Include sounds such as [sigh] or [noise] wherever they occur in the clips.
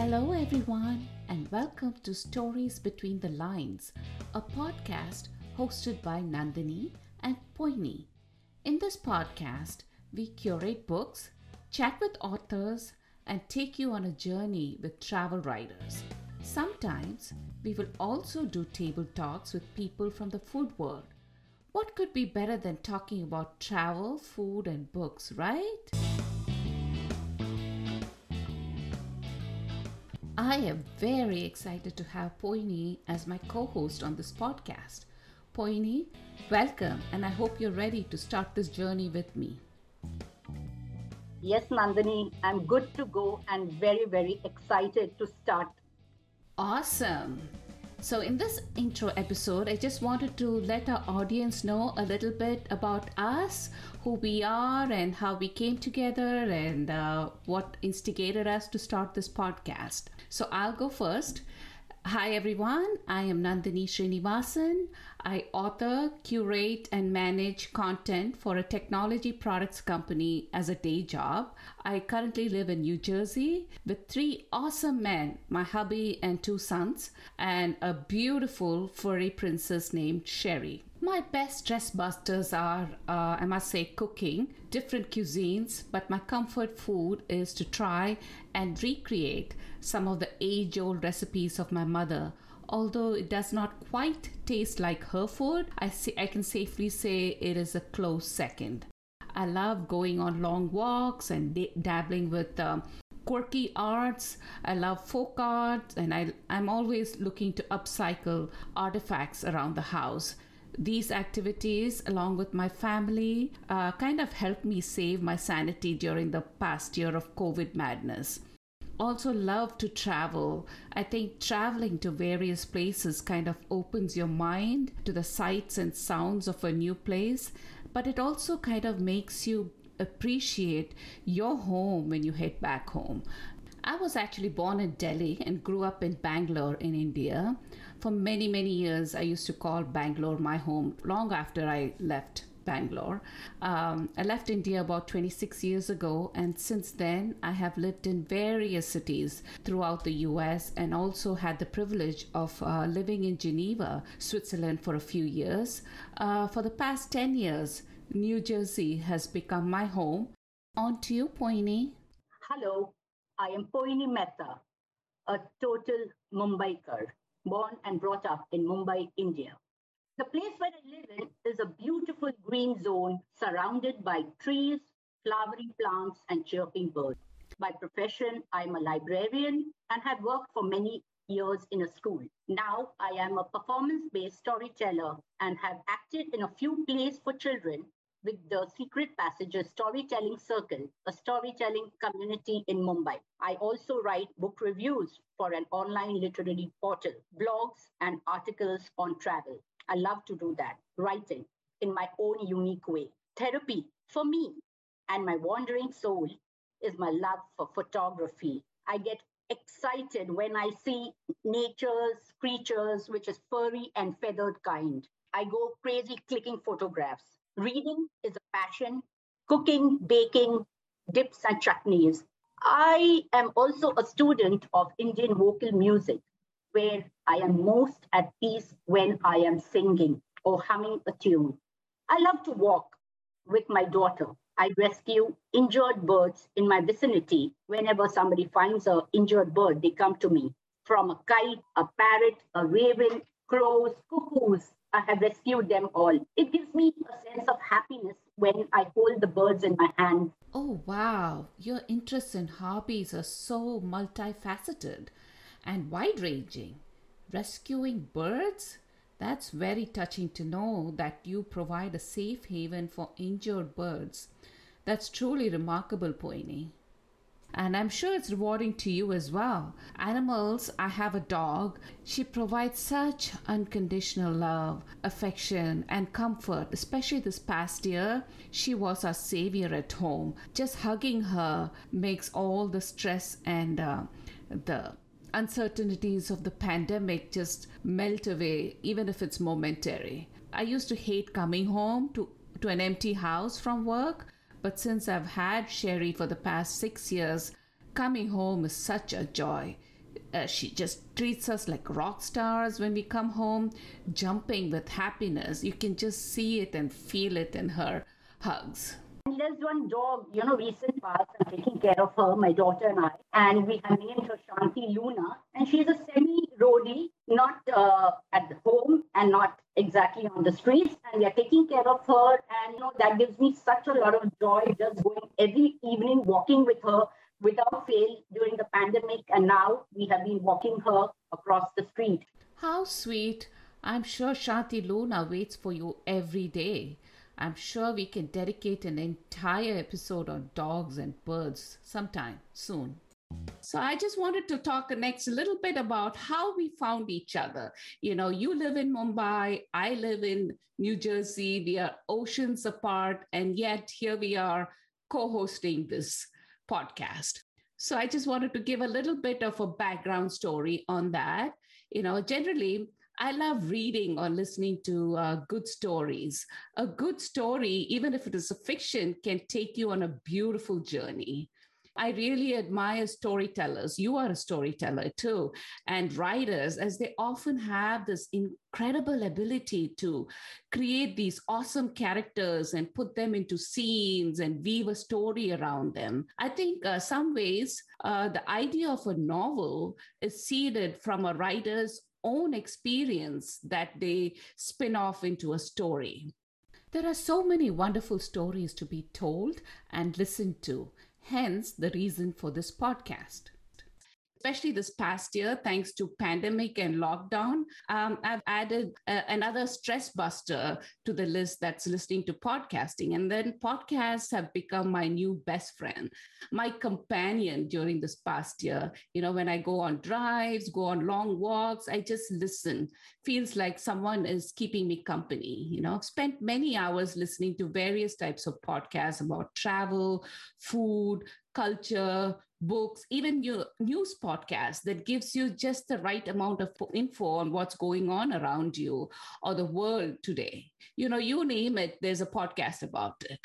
Hello, everyone, and welcome to Stories Between the Lines, a podcast hosted by Nandini and Poini. In this podcast, we curate books, chat with authors, and take you on a journey with travel writers. Sometimes we will also do table talks with people from the food world. What could be better than talking about travel, food, and books, right? I am very excited to have Poini as my co host on this podcast. Poini, welcome, and I hope you're ready to start this journey with me. Yes, Nandini, I'm good to go and very, very excited to start. Awesome. So, in this intro episode, I just wanted to let our audience know a little bit about us, who we are, and how we came together, and uh, what instigated us to start this podcast. So, I'll go first. Hi everyone, I am Nandini Srinivasan. I author, curate, and manage content for a technology products company as a day job. I currently live in New Jersey with three awesome men my hubby and two sons, and a beautiful furry princess named Sherry. My best stress busters are, uh, I must say, cooking, different cuisines, but my comfort food is to try and recreate some of the age old recipes of my mother. Although it does not quite taste like her food, I, say, I can safely say it is a close second. I love going on long walks and da- dabbling with um, quirky arts. I love folk art, and I, I'm always looking to upcycle artifacts around the house these activities, along with my family, uh, kind of helped me save my sanity during the past year of COVID madness. Also, love to travel. I think traveling to various places kind of opens your mind to the sights and sounds of a new place, but it also kind of makes you appreciate your home when you head back home. I was actually born in Delhi and grew up in Bangalore in India. For many, many years, I used to call Bangalore my home long after I left Bangalore. Um, I left India about 26 years ago, and since then, I have lived in various cities throughout the US and also had the privilege of uh, living in Geneva, Switzerland, for a few years. Uh, for the past 10 years, New Jersey has become my home. On to you, Poini. Hello, I am Poini Mehta, a total Mumbaiker born and brought up in Mumbai, India. The place where I live in is a beautiful green zone surrounded by trees, flowering plants, and chirping birds. By profession, I'm a librarian and have worked for many years in a school. Now I am a performance based storyteller and have acted in a few plays for children with the Secret Passages Storytelling Circle, a storytelling community in Mumbai. I also write book reviews for an online literary portal, blogs, and articles on travel. I love to do that, writing in my own unique way. Therapy for me and my wandering soul is my love for photography. I get excited when I see nature's creatures, which is furry and feathered kind. I go crazy clicking photographs. Reading is a passion, cooking, baking, dips, and chutneys. I am also a student of Indian vocal music, where I am most at peace when I am singing or humming a tune. I love to walk with my daughter. I rescue injured birds in my vicinity. Whenever somebody finds an injured bird, they come to me. From a kite, a parrot, a raven, crows, cuckoos, I have rescued them all. It gives me a sense of happiness when I hold the birds in my hand. Oh, wow. Your interests and hobbies are so multifaceted and wide ranging. Rescuing birds? That's very touching to know that you provide a safe haven for injured birds. That's truly remarkable, Poini. And I'm sure it's rewarding to you as well. Animals, I have a dog. She provides such unconditional love, affection, and comfort. Especially this past year, she was our savior at home. Just hugging her makes all the stress and uh, the uncertainties of the pandemic just melt away, even if it's momentary. I used to hate coming home to, to an empty house from work but since I've had Sherry for the past six years, coming home is such a joy. Uh, she just treats us like rock stars when we come home, jumping with happiness. You can just see it and feel it in her hugs. And there's one dog, you know, recent past, I'm taking care of her, my daughter and I, and we have named her Shanti Luna. And she's a semi roadie, not uh, at home and not exactly on the streets. And we are taking care of her. And, you know, that gives me such a lot of joy just going every evening walking with her without fail during the pandemic. And now we have been walking her across the street. How sweet. I'm sure Shanti Luna waits for you every day. I'm sure we can dedicate an entire episode on dogs and birds sometime soon. So I just wanted to talk next a little bit about how we found each other. You know, you live in Mumbai, I live in New Jersey. We are oceans apart, and yet here we are co-hosting this podcast. So I just wanted to give a little bit of a background story on that. You know, generally I love reading or listening to uh, good stories. A good story, even if it is a fiction, can take you on a beautiful journey. I really admire storytellers. You are a storyteller too, and writers, as they often have this incredible ability to create these awesome characters and put them into scenes and weave a story around them. I think uh, some ways uh, the idea of a novel is seeded from a writer's own experience that they spin off into a story. There are so many wonderful stories to be told and listened to, hence the reason for this podcast especially this past year thanks to pandemic and lockdown um, i've added uh, another stress buster to the list that's listening to podcasting. And then podcasts have become my new best friend my companion during this past year. You know when i go on drives go on long walks i just listen. Feels like someone is keeping me company you know. I've spent many hours listening to various types of podcasts about travel food culture books, even your news podcast that gives you just the right amount of info on what's going on around you or the world today. You know, you name it, there's a podcast about it.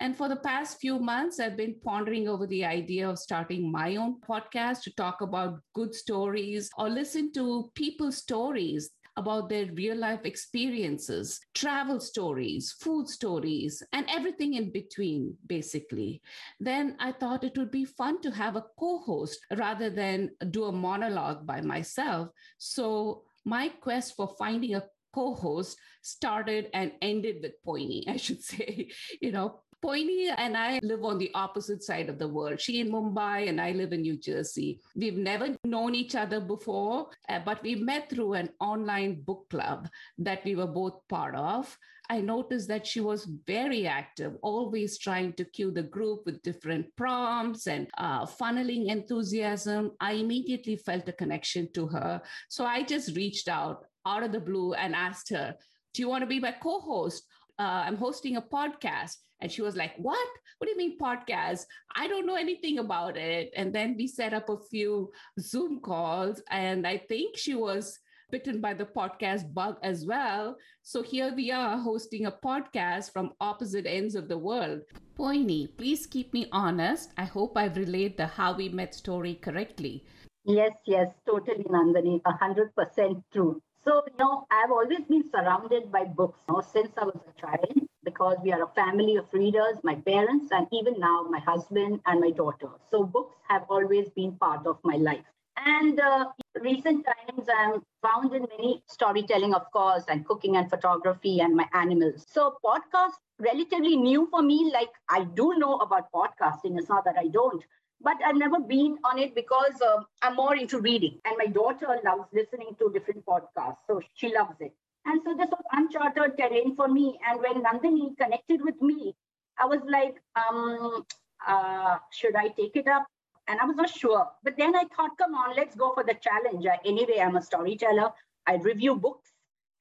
And for the past few months, I've been pondering over the idea of starting my own podcast to talk about good stories or listen to people's stories about their real life experiences, travel stories, food stories, and everything in between, basically. Then I thought it would be fun to have a co host rather than do a monologue by myself. So my quest for finding a co-host started and ended with Poini, [laughs] I should say. You know, Poini and I live on the opposite side of the world. She in Mumbai and I live in New Jersey. We've never known each other before, uh, but we met through an online book club that we were both part of. I noticed that she was very active, always trying to cue the group with different prompts and uh, funneling enthusiasm. I immediately felt a connection to her. So I just reached out out of the blue and asked her, Do you want to be my co host? Uh, I'm hosting a podcast. And she was like, What? What do you mean podcast? I don't know anything about it. And then we set up a few Zoom calls. And I think she was bitten by the podcast bug as well. So here we are hosting a podcast from opposite ends of the world. Poini, please keep me honest. I hope I've relayed the how we met story correctly. Yes, yes, totally, hundred percent true. So, you know, I've always been surrounded by books you know, since I was a child because we are a family of readers, my parents, and even now my husband and my daughter. So, books have always been part of my life. And uh, recent times, I'm found in many storytelling, of course, and cooking and photography and my animals. So, podcast relatively new for me. Like I do know about podcasting. It's not that I don't, but I've never been on it because uh, I'm more into reading. And my daughter loves listening to different podcasts, so she loves it. And so this was uncharted terrain for me. And when Nandini connected with me, I was like, um, uh, should I take it up? And I was not sure. But then I thought, come on, let's go for the challenge. Anyway, I'm a storyteller. I review books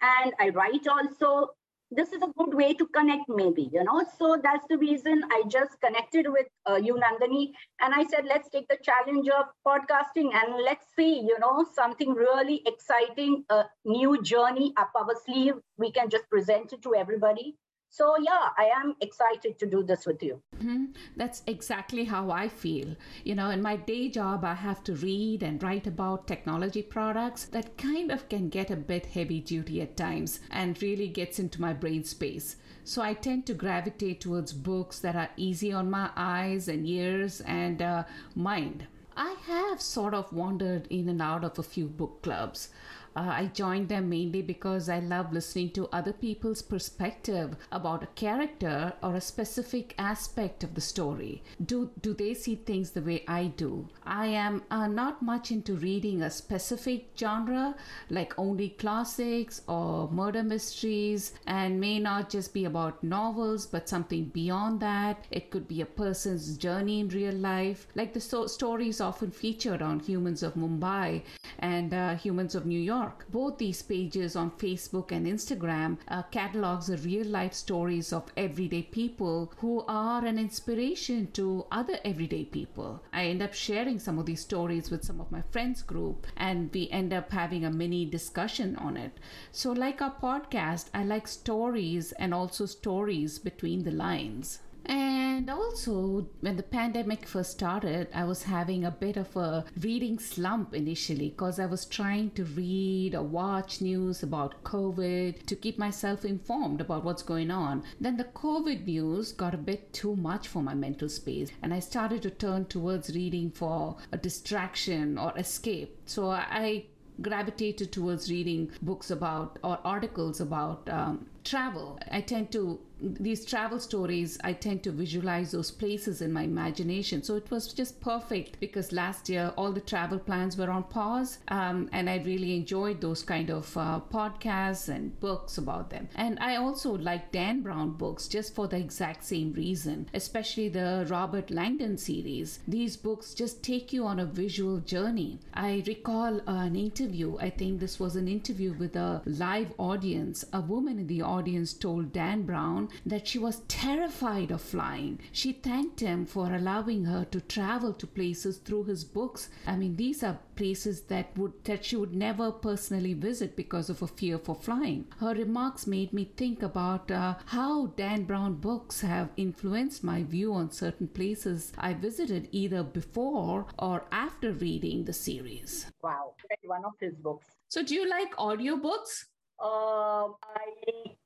and I write also this is a good way to connect maybe you know? So that's the reason i just connected with uh, you nandini and i said let's take the challenge of podcasting and let's see you know something really exciting a new journey up our sleeve. We can just present it to everybody So, yeah, I am excited to do this with you. Mm-hmm. That's exactly how I feel. You know, in my day job, I have to read and write about technology products that kind of can get a bit heavy duty at times and really gets into my brain space. So I tend to gravitate towards books that are easy on my eyes and ears and uh, mind. I have sort of wandered in and out of a few book clubs. Uh, I joined them mainly because I love listening to other people's perspective about a character or a specific aspect of the story. Do do they see things the way I do? I am uh, not much into reading a specific genre like only classics or murder mysteries and may not just be about novels but something beyond that. It could be a person's journey in real life like the so- stories often featured on Humans of Mumbai and uh, Humans of New York. Both these pages on Facebook and Instagram uh, catalogs the real life stories of everyday people who are an inspiration to other everyday people. I end up sharing some of these stories with some of my friends group and we end up having a mini discussion on it. So like our podcast, I like stories and also stories between the lines. And also, when the pandemic first started, I was having a bit of a reading slump initially because I was trying to read or watch news about COVID to keep myself informed about what's going on. Then the COVID news got a bit too much for my mental space, and I started to turn towards reading for a distraction or escape. So I gravitated towards reading books about or articles about um, travel. I tend to these travel stories, I tend to visualize those places in my imagination. So it was just perfect because last year all the travel plans were on pause, um, and I really enjoyed those kind of uh, podcasts and books about them. And I also like Dan Brown books just for the exact same reason, especially the Robert Langdon series. These books just take you on a visual journey. I recall an interview, I think this was an interview with a live audience. A woman in the audience told Dan Brown that she was terrified of flying. She thanked him for allowing her to travel to places through his books. I mean, these are places that would that she would never personally visit because of a fear for flying. Her remarks made me think about uh, how Dan Brown books have influenced my view on certain places I visited either before or after reading the series. Wow, one of his books. So, do you like audiobooks? Uh, I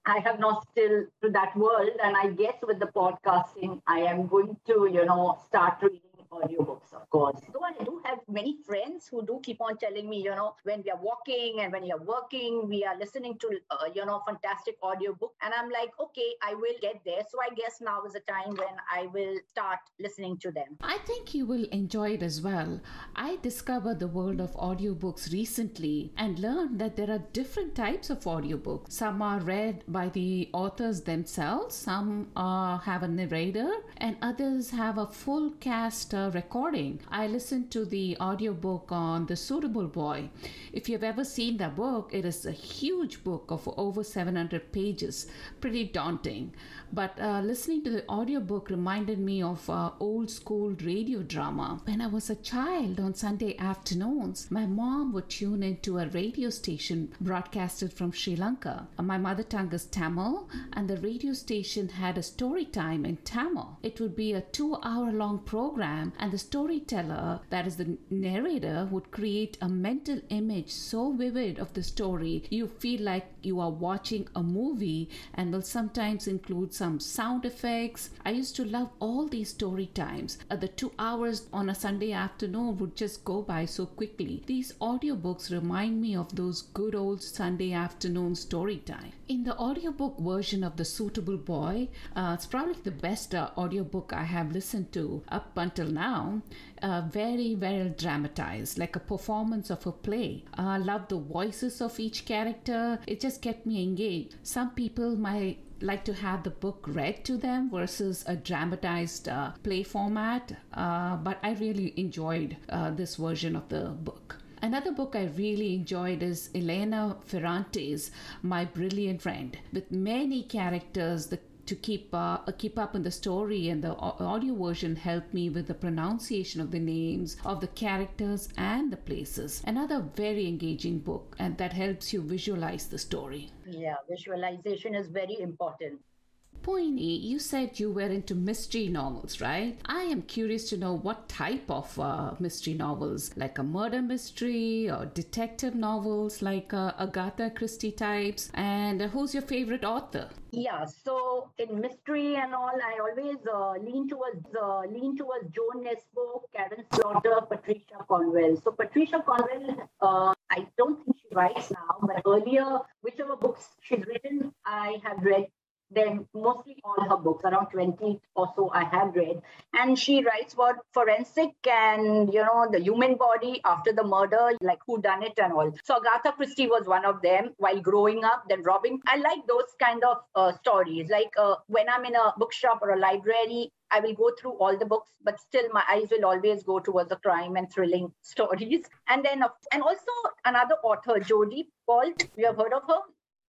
I have not still to that world, and I guess with the podcasting, I am going to you know start reading audiobooks, of course. Though I do have many friends who do keep on telling me, you know, when we are walking and when you're working, we are listening to, uh, you know, fantastic audiobook. And I'm like, okay, I will get there. So I guess now is the time when I will start listening to them. I think you will enjoy it as well. I discovered the world of audiobooks recently and learned that there are different types of audiobooks. Some are read by the authors themselves, some uh, have a narrator, and others have a full cast recording. I listened to the audiobook on The Suitable Boy. If you've ever seen that book, it is a huge book of over 700 pages, pretty daunting. But uh, listening to the audiobook reminded me of uh, old school radio drama. When I was a child on Sunday afternoons, my mom would tune into a radio station broadcasted from Sri Lanka. My mother tongue is Tamil, and the radio station had a story time in Tamil. It would be a two hour long program, and the storyteller, that is the narrator, would create a mental image so vivid of the story you feel like you are watching a movie and will sometimes include some sound effects. I used to love all these story times. Uh, the two hours on a Sunday afternoon would just go by so quickly. These audiobooks remind me of those good old Sunday afternoon story time. In the audiobook version of The Suitable Boy, uh, it's probably the best uh, audiobook I have listened to up until now. Uh, very well dramatized, like a performance of a play. I love the voices of each character. It just kept me engaged. Some people might like to have the book read to them versus a dramatized uh, play format. Uh, but I really enjoyed uh, this version of the book. Another book I really enjoyed is Elena Ferrante's My Brilliant Friend, with many characters. The to keep uh, keep up in the story and the audio version helped me with the pronunciation of the names of the characters and the places. Another very engaging book and that helps you visualize the story. Yeah visualization is very important Poini, you said you were into mystery novels, right? I am curious to know what type of uh, mystery novels, like a murder mystery or detective novels like uh, Agatha Christie types, and who's your favorite author? Yeah, so in mystery and all, I always uh, lean towards uh, lean towards Jo Nesbo, Karin Slaughter, Patricia Cornwell. So Patricia Cornwell, uh, I don't think she writes now, but earlier, whichever books she's written, I have read then mostly all her books, around 20 or so I have read. And she writes about forensic and, you know, the human body after the murder, like who done it and all. So Agatha Christie was one of them while growing up, then robbing. I like those kind of uh, stories. Like uh, when I'm in a bookshop or a library, I will go through all the books, but still my eyes will always go towards the crime and thrilling [laughs] stories. And then, and also another author, Jodi Picoult. You have heard of her?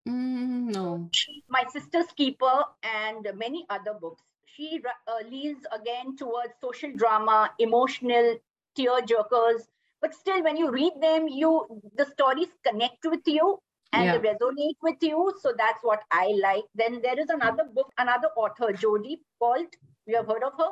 Mm, no. My Sister's Keeper and many other books. She uh, leans again towards social drama, emotional tear jerkers, but still, when you read them, you the stories connect with you and yeah. resonate with you. So that's what I like. Then there is another book, another author, Jodi Picoult. You have heard of her?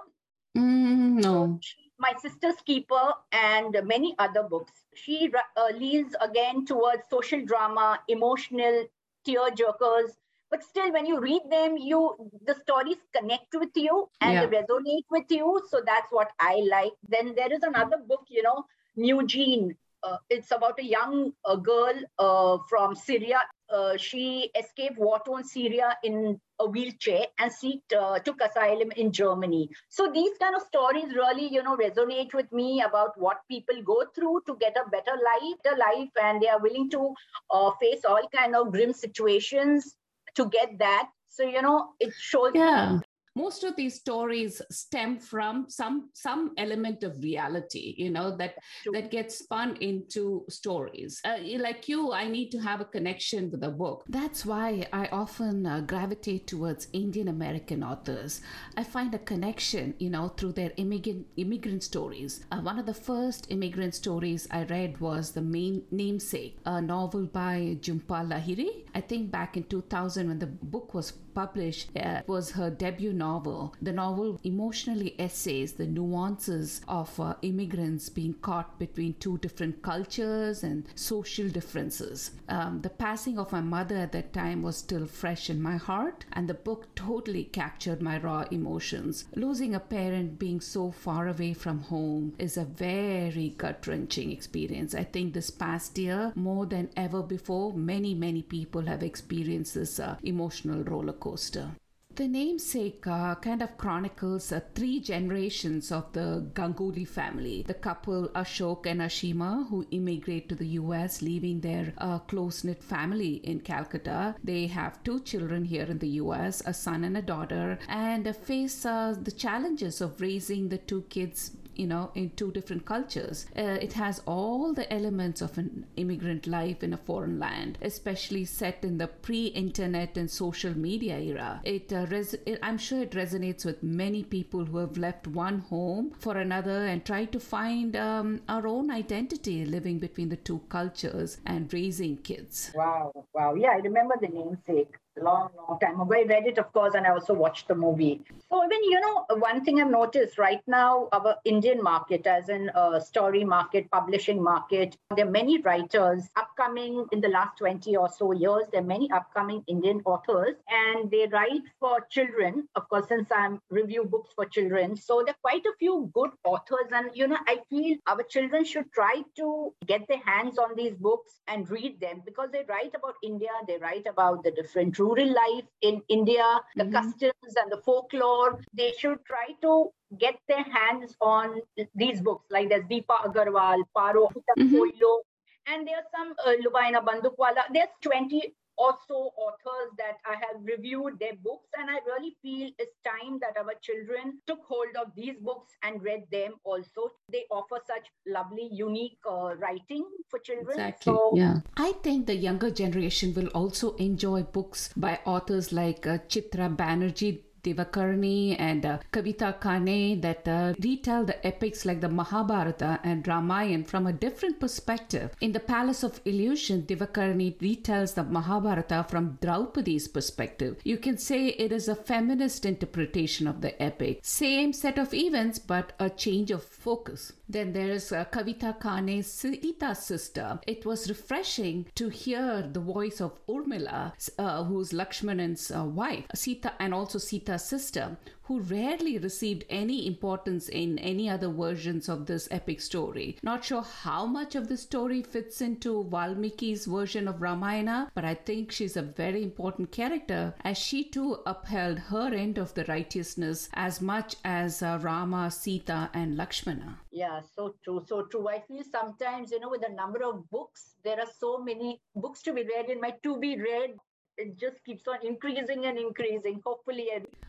Mm, no. My Sister's Keeper and many other books. She uh, leans again towards social drama, emotional tear jerkers but still when you read them you the stories connect with you and yeah. resonate with you. So that's what i like. Then there is another book you know Nujeen. Uh, it's about a young uh, girl uh, from syria uh, she escaped war-torn Syria in a wheelchair and seeked, uh, took asylum in Germany. So these kind of stories really, you know, resonate with me about what people go through to get a better life, a life, and they are willing to uh, face all kind of grim situations to get that. So you know, it shows yeah most of these stories stem from some some element of reality you know that sure. that gets spun into stories. Uh, like you i need to have a connection with a book. That's why i often uh, gravitate towards indian american authors. I find a connection you know through their immigrant immigrant stories. Uh, one of the first immigrant stories i read was the main namesake a novel by jhumpa lahiri. I think back in 2000 when the book was published uh, was her debut novel. The novel emotionally essays the nuances of uh, immigrants being caught between two different cultures and social differences. Um, the passing of my mother at that time was still fresh in my heart, and the book totally captured my raw emotions. Losing a parent being so far away from home is a very gut wrenching experience. I think this past year, more than ever before, many, many people have experienced this uh, emotional roller coaster coaster. The namesake uh, kind of chronicles uh, three generations of the Ganguly family. The couple Ashok and Ashima, who immigrate to the US, leaving their uh, close knit family in Calcutta. They have two children here in the US, a son and a daughter, and face uh, the challenges of raising the two kids you know, in two different cultures. Uh, it has all the elements of an immigrant life in a foreign land, especially set in the pre-internet and social media era. It, uh, res- it, I'm sure it resonates with many people who have left one home for another and try to find um, our own identity living between the two cultures and raising kids. Wow, wow. Yeah, I remember the namesake long, long time ago. I read it, of course, and I also watched the movie. So even you know, one thing I've noticed right now, our Indian market, as in a story market, publishing market, there are many writers upcoming in the last 20 or so years. There are many upcoming Indian authors, and they write for children. Of course, since I'm review books for children, so there are quite a few good authors, and you know, I feel our children should try to get their hands on these books and read them because they write about India, they write about the different rural life in India, the mm-hmm. customs and the folklore. They should try to get their hands on these books. Like there's Deepa Agarwal, Paro mm-hmm. and there are some uh, Lubaina Bandukwala. There's 20 also authors that I have reviewed their books, and I really feel it's time that our children took hold of these books and read them also. They offer such lovely, unique uh, writing for children. Exactly. So, yeah. I think the younger generation will also enjoy books by authors like uh, Chitra Banerjee Divakaruni and uh, Kavita Kane that uh, retell the epics like the Mahabharata and Ramayana from a different perspective. In the Palace of Illusion, Divakaruni retells the Mahabharata from Draupadi's perspective. You can say it is a feminist interpretation of the epic. Same set of events, but a change of focus. Then there is uh, Kavita Kane's Sita's sister. It was refreshing to hear the voice of Urmila, uh, who's Lakshmanan's uh, wife, Sita, and also Sita's sister, who rarely received any importance in any other versions of this epic story. Not sure how much of the story fits into Valmiki's version of Ramayana, but I think she's a very important character as she too upheld her end of the righteousness as much as uh, Rama, Sita, and Lakshmana. Yeah, so true, so true. I feel sometimes, you know, with the number of books, there are so many books to be read in my to be read it just keeps on increasing and increasing hopefully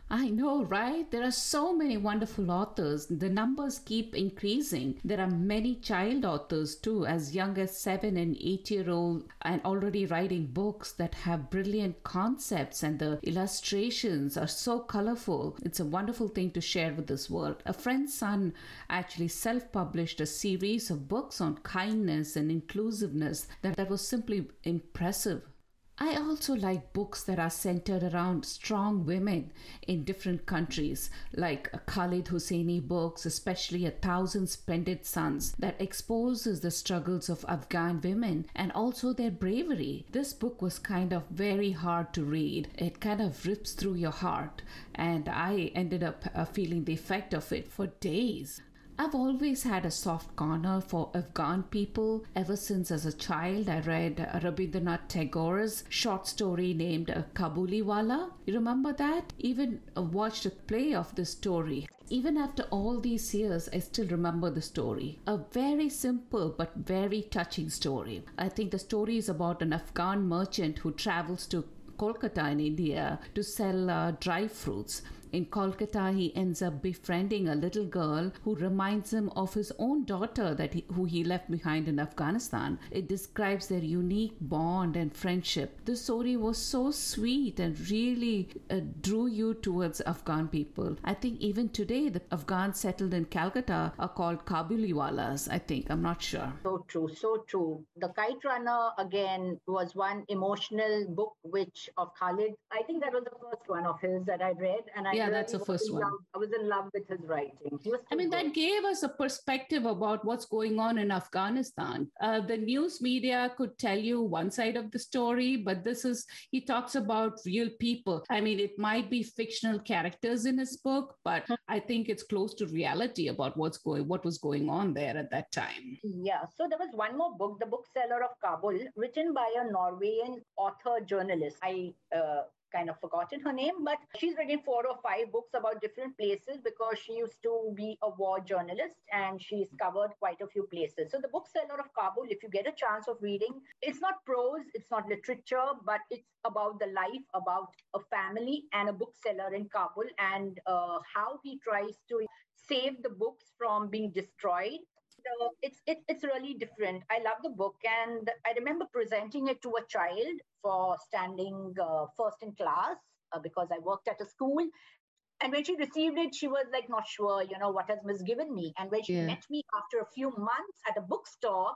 i know right? There are so many wonderful authors. The numbers keep increasing. There are many child authors too as young as 7 and 8 year old and already writing books that have brilliant concepts and the illustrations are so colorful. It's a wonderful thing to share with this world. A friend's son actually self-published a series of books on kindness and inclusiveness that, that was simply impressive I also like books that are centered around strong women in different countries, like Khaled Hosseini books, especially A Thousand Splendid Suns, that exposes the struggles of Afghan women and also their bravery. This book was kind of very hard to read. It kind of rips through your heart, and I ended up uh, feeling the effect of it for days. I've always had a soft corner for Afghan people. Ever since as a child, I read Rabindranath Tagore's short story named Kabuliwala. You remember that? Even watched a play of the story. Even after all these years, I still remember the story. A very simple but very touching story. I think the story is about an Afghan merchant who travels to Kolkata in India to sell uh, dry fruits. In Kolkata, he ends up befriending a little girl who reminds him of his own daughter that he, who he left behind in Afghanistan. It describes their unique bond and friendship. The story was so sweet and really uh, drew you towards Afghan people. I think even today, the Afghans settled in Calcutta are called Kabuliwalas, I think. I'm not sure. So true, so true. The Kite Runner, again, was one emotional book which of Khaled. I think that was the first one of his that I read. And I yeah, that's the first one. Love, I was in love with his writing. I mean, that gave us a perspective about what's going on in Afghanistan. Uh, the news media could tell you one side of the story, but this is, he talks about real people. I mean, it might be fictional characters in his book, but hmm. I think it's close to reality about what's going, what was going on there at that time. Yeah. So there was one more book, The Bookseller of Kabul, written by a Norwegian author journalist. I uh, kind of forgotten her name, but she's written four or five books about different places because she used to be a war journalist and she's covered quite a few places. So, The Bookseller of Kabul, if you get a chance of reading, it's not prose, it's not literature, but it's about the life, about a family and a bookseller in Kabul and uh, how he tries to save the books from being destroyed uh, it's it, it's really different. I love the book, and I remember presenting it to a child for standing uh, first in class uh, because I worked at a school. And when she received it, she was like not sure, you know, what has Miss given me. And when she yeah. met me after a few months at a bookstore,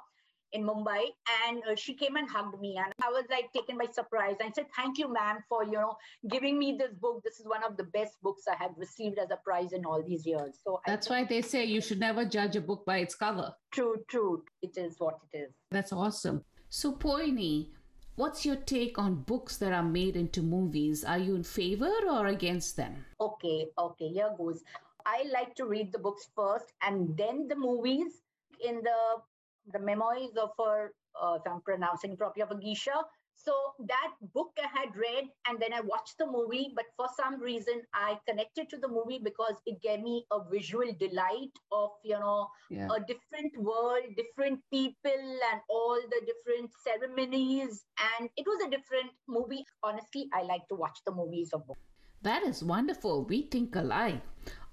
in Mumbai, and uh, she came and hugged me, and I was like taken by surprise. I said, "Thank you, ma'am, for you know giving me this book. This is one of the best books I have received as a prize in all these years." So that's why they say you should never judge a book by its cover. True, true. It is what it is. That's awesome. So, Poini, What's your take on books that are made into movies? Are you in favor or against them? Okay, okay, here goes. I like to read the books first and then the movies. In the the memoirs of her, uh, if I'm pronouncing properly, of a Geisha. So that book I had read, and then I watched the movie. But for some reason, I connected to the movie because it gave me a visual delight of you know yeah. a different world, different people, and all the different ceremonies. And it was a different movie. Honestly, I like to watch the movies of books. That is wonderful. We think alike.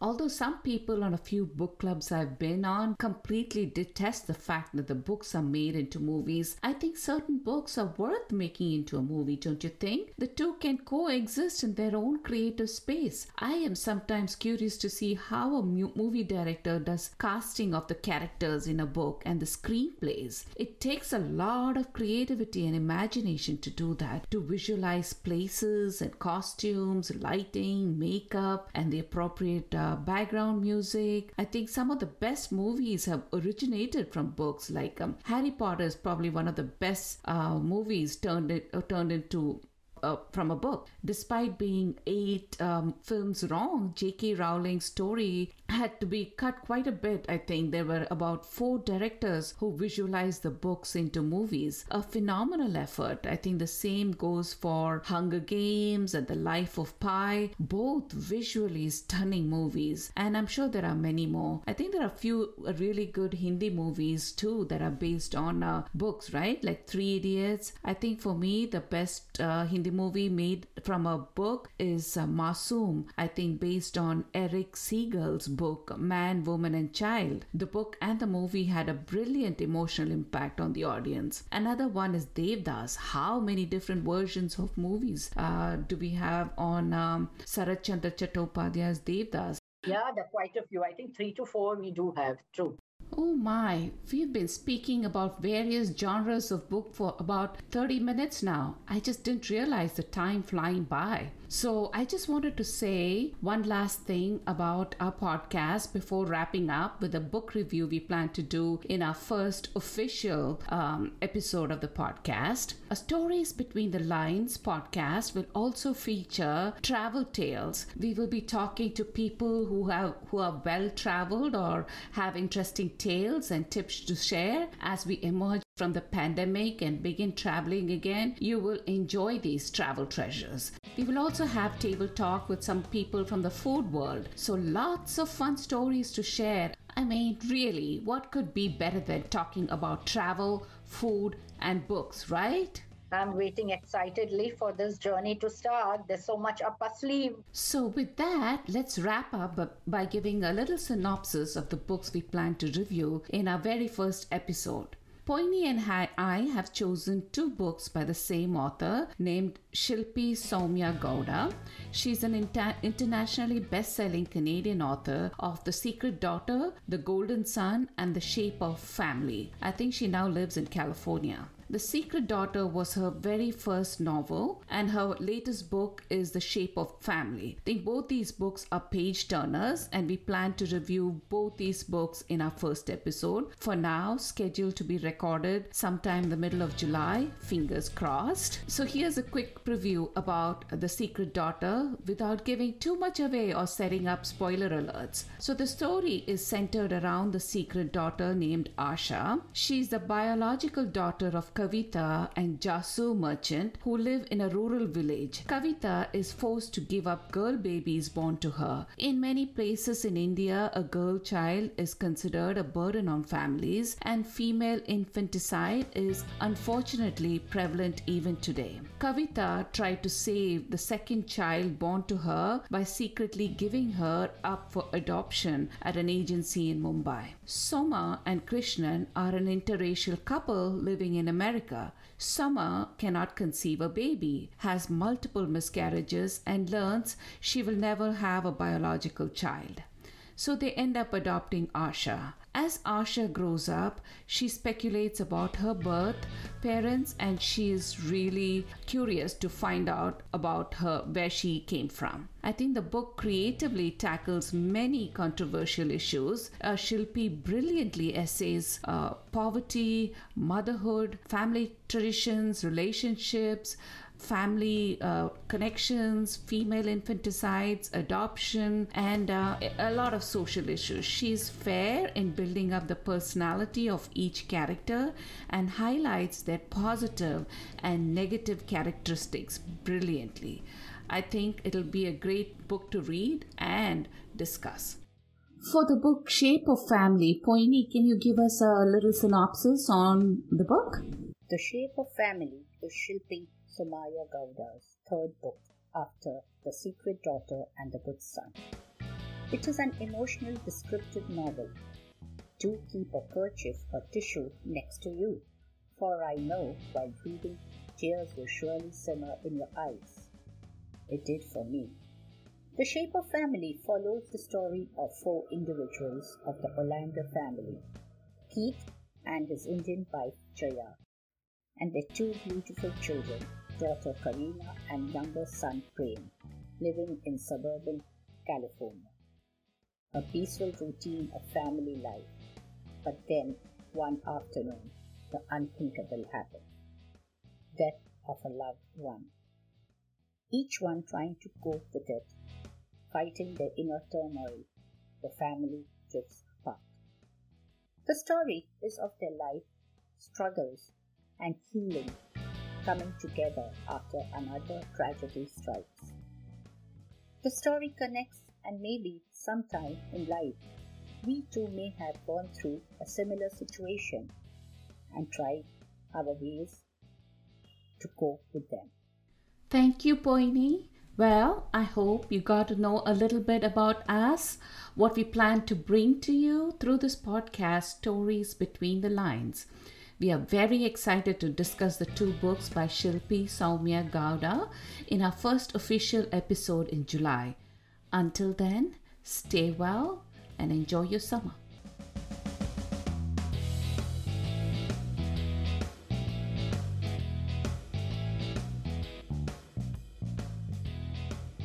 Although some people on a few book clubs I've been on completely detest the fact that the books are made into movies, I think certain books are worth making into a movie, don't you think? The two can coexist in their own creative space. I am sometimes curious to see how a mu- movie director does casting of the characters in a book and the screenplays. It takes a lot of creativity and imagination to do that, to visualize places and costumes, lighting, makeup, and the appropriate uh, background music. I think some of the best movies have originated from books. Like um, Harry Potter is probably one of the best uh, movies turned it uh, turned into uh, from a book. Despite being eight um, films wrong, J.K. Rowling's story had to be cut quite a bit. I think there were about four directors who visualized the books into movies. A phenomenal effort. I think the same goes for Hunger Games and The Life of Pi, both visually stunning movies. And I'm sure there are many more. I think there are a few really good Hindi movies too that are based on uh, books, right? Like Three Idiots. I think for me, the best uh, Hindi movie made from a book is uh, Masoom. I think based on Erich Segal's book Man, Woman, and Child. The book and the movie had a brilliant emotional impact on the audience. Another one is Devdas. How many different versions of movies uh, do we have on um, Sarat Chandra Chattopadhyay's Devdas? Yeah, there are quite a few. I think three to four we do have. True. Oh my, we've been speaking about various genres of book for about 30 minutes now. I just didn't realize the time flying by. So, I just wanted to say one last thing about our podcast before wrapping up with a book review we plan to do in our first official um, episode of the podcast. A Stories Between the Lines podcast will also feature travel tales. We will be talking to people who have who are well traveled or have interesting tales and tips to share as we emerge from the pandemic and begin traveling again, you will enjoy these travel treasures. We will also have table talk with some people from the food world, so lots of fun stories to share. I mean, really, what could be better than talking about travel, food, and books, right? I'm waiting excitedly for this journey to start. There's so much up our sleeve. So, with that, let's wrap up by giving a little synopsis of the books we plan to review in our very first episode. Poini and I have chosen two books by the same author named Shilpi Somaya Gowda. She's an inter- internationally best selling Canadian author of The Secret Daughter, The Golden Son, and The Shape of Family. I think she now lives in California. The Secret Daughter was her very first novel, and her latest book is The Shape of Family. I think both these books are page turners, and we plan to review both these books in our first episode. For now, scheduled to be recorded sometime in the middle of July, fingers crossed. So, here's a quick preview about The Secret Daughter without giving too much away or setting up spoiler alerts. So, the story is centered around the secret daughter named Asha. She's the biological daughter of Kavita and Jasu merchant who live in a rural village. Kavita is forced to give up girl babies born to her. In many places in India, a girl child is considered a burden on families, and female infanticide is unfortunately prevalent even today. Kavita tried to save the second child born to her by secretly giving her up for adoption at an agency in Mumbai. Somer and Krishnan are an interracial couple living in America America. Somer cannot conceive a baby, has multiple miscarriages, and learns she will never have a biological child. So they end up adopting Asha. As Asha grows up, she speculates about her birth, parents, and she is really curious to find out about her where she came from. I think the book creatively tackles many controversial issues. Uh, Shilpi brilliantly essays uh, poverty, motherhood, family traditions, relationships, family uh, connections, female infanticides, adoption, and uh, a lot of social issues. She's fair in building up the personality of each character and highlights their positive and negative characteristics brilliantly. I think it'll be a great book to read and discuss. For the book Shape of Family, Poini, can you give us a little synopsis on the book? The Shape of Family is Shilpi Somaya Gowda's third book after The Secret Daughter and The Good Son. It is an emotional descriptive novel. Do keep a kerchief or tissue next to you, for I know while reading, tears will surely simmer in your eyes. It did for me. The Shape of Family follows the story of four individuals of the Orlando family Keith and his Indian wife Jaya, and their two beautiful children, daughter Karina and younger son Prem, living in suburban California. A peaceful routine of family life. But then, one afternoon, the unthinkable happened death of a loved one. Each one trying to cope with it, fighting their inner turmoil, the family drifts apart. The story is of their life, struggles, and healing coming together after another tragedy strikes. The story connects, and maybe sometime in life, we too may have gone through a similar situation and tried our ways to cope with them. Thank you, Poini. Well, I hope you got to know a little bit about us, what we plan to bring to you through this podcast, Stories Between the Lines. We are very excited to discuss the two books by Shilpi Somaya Gowda in our first official episode in July. Until then, stay well and enjoy your summer.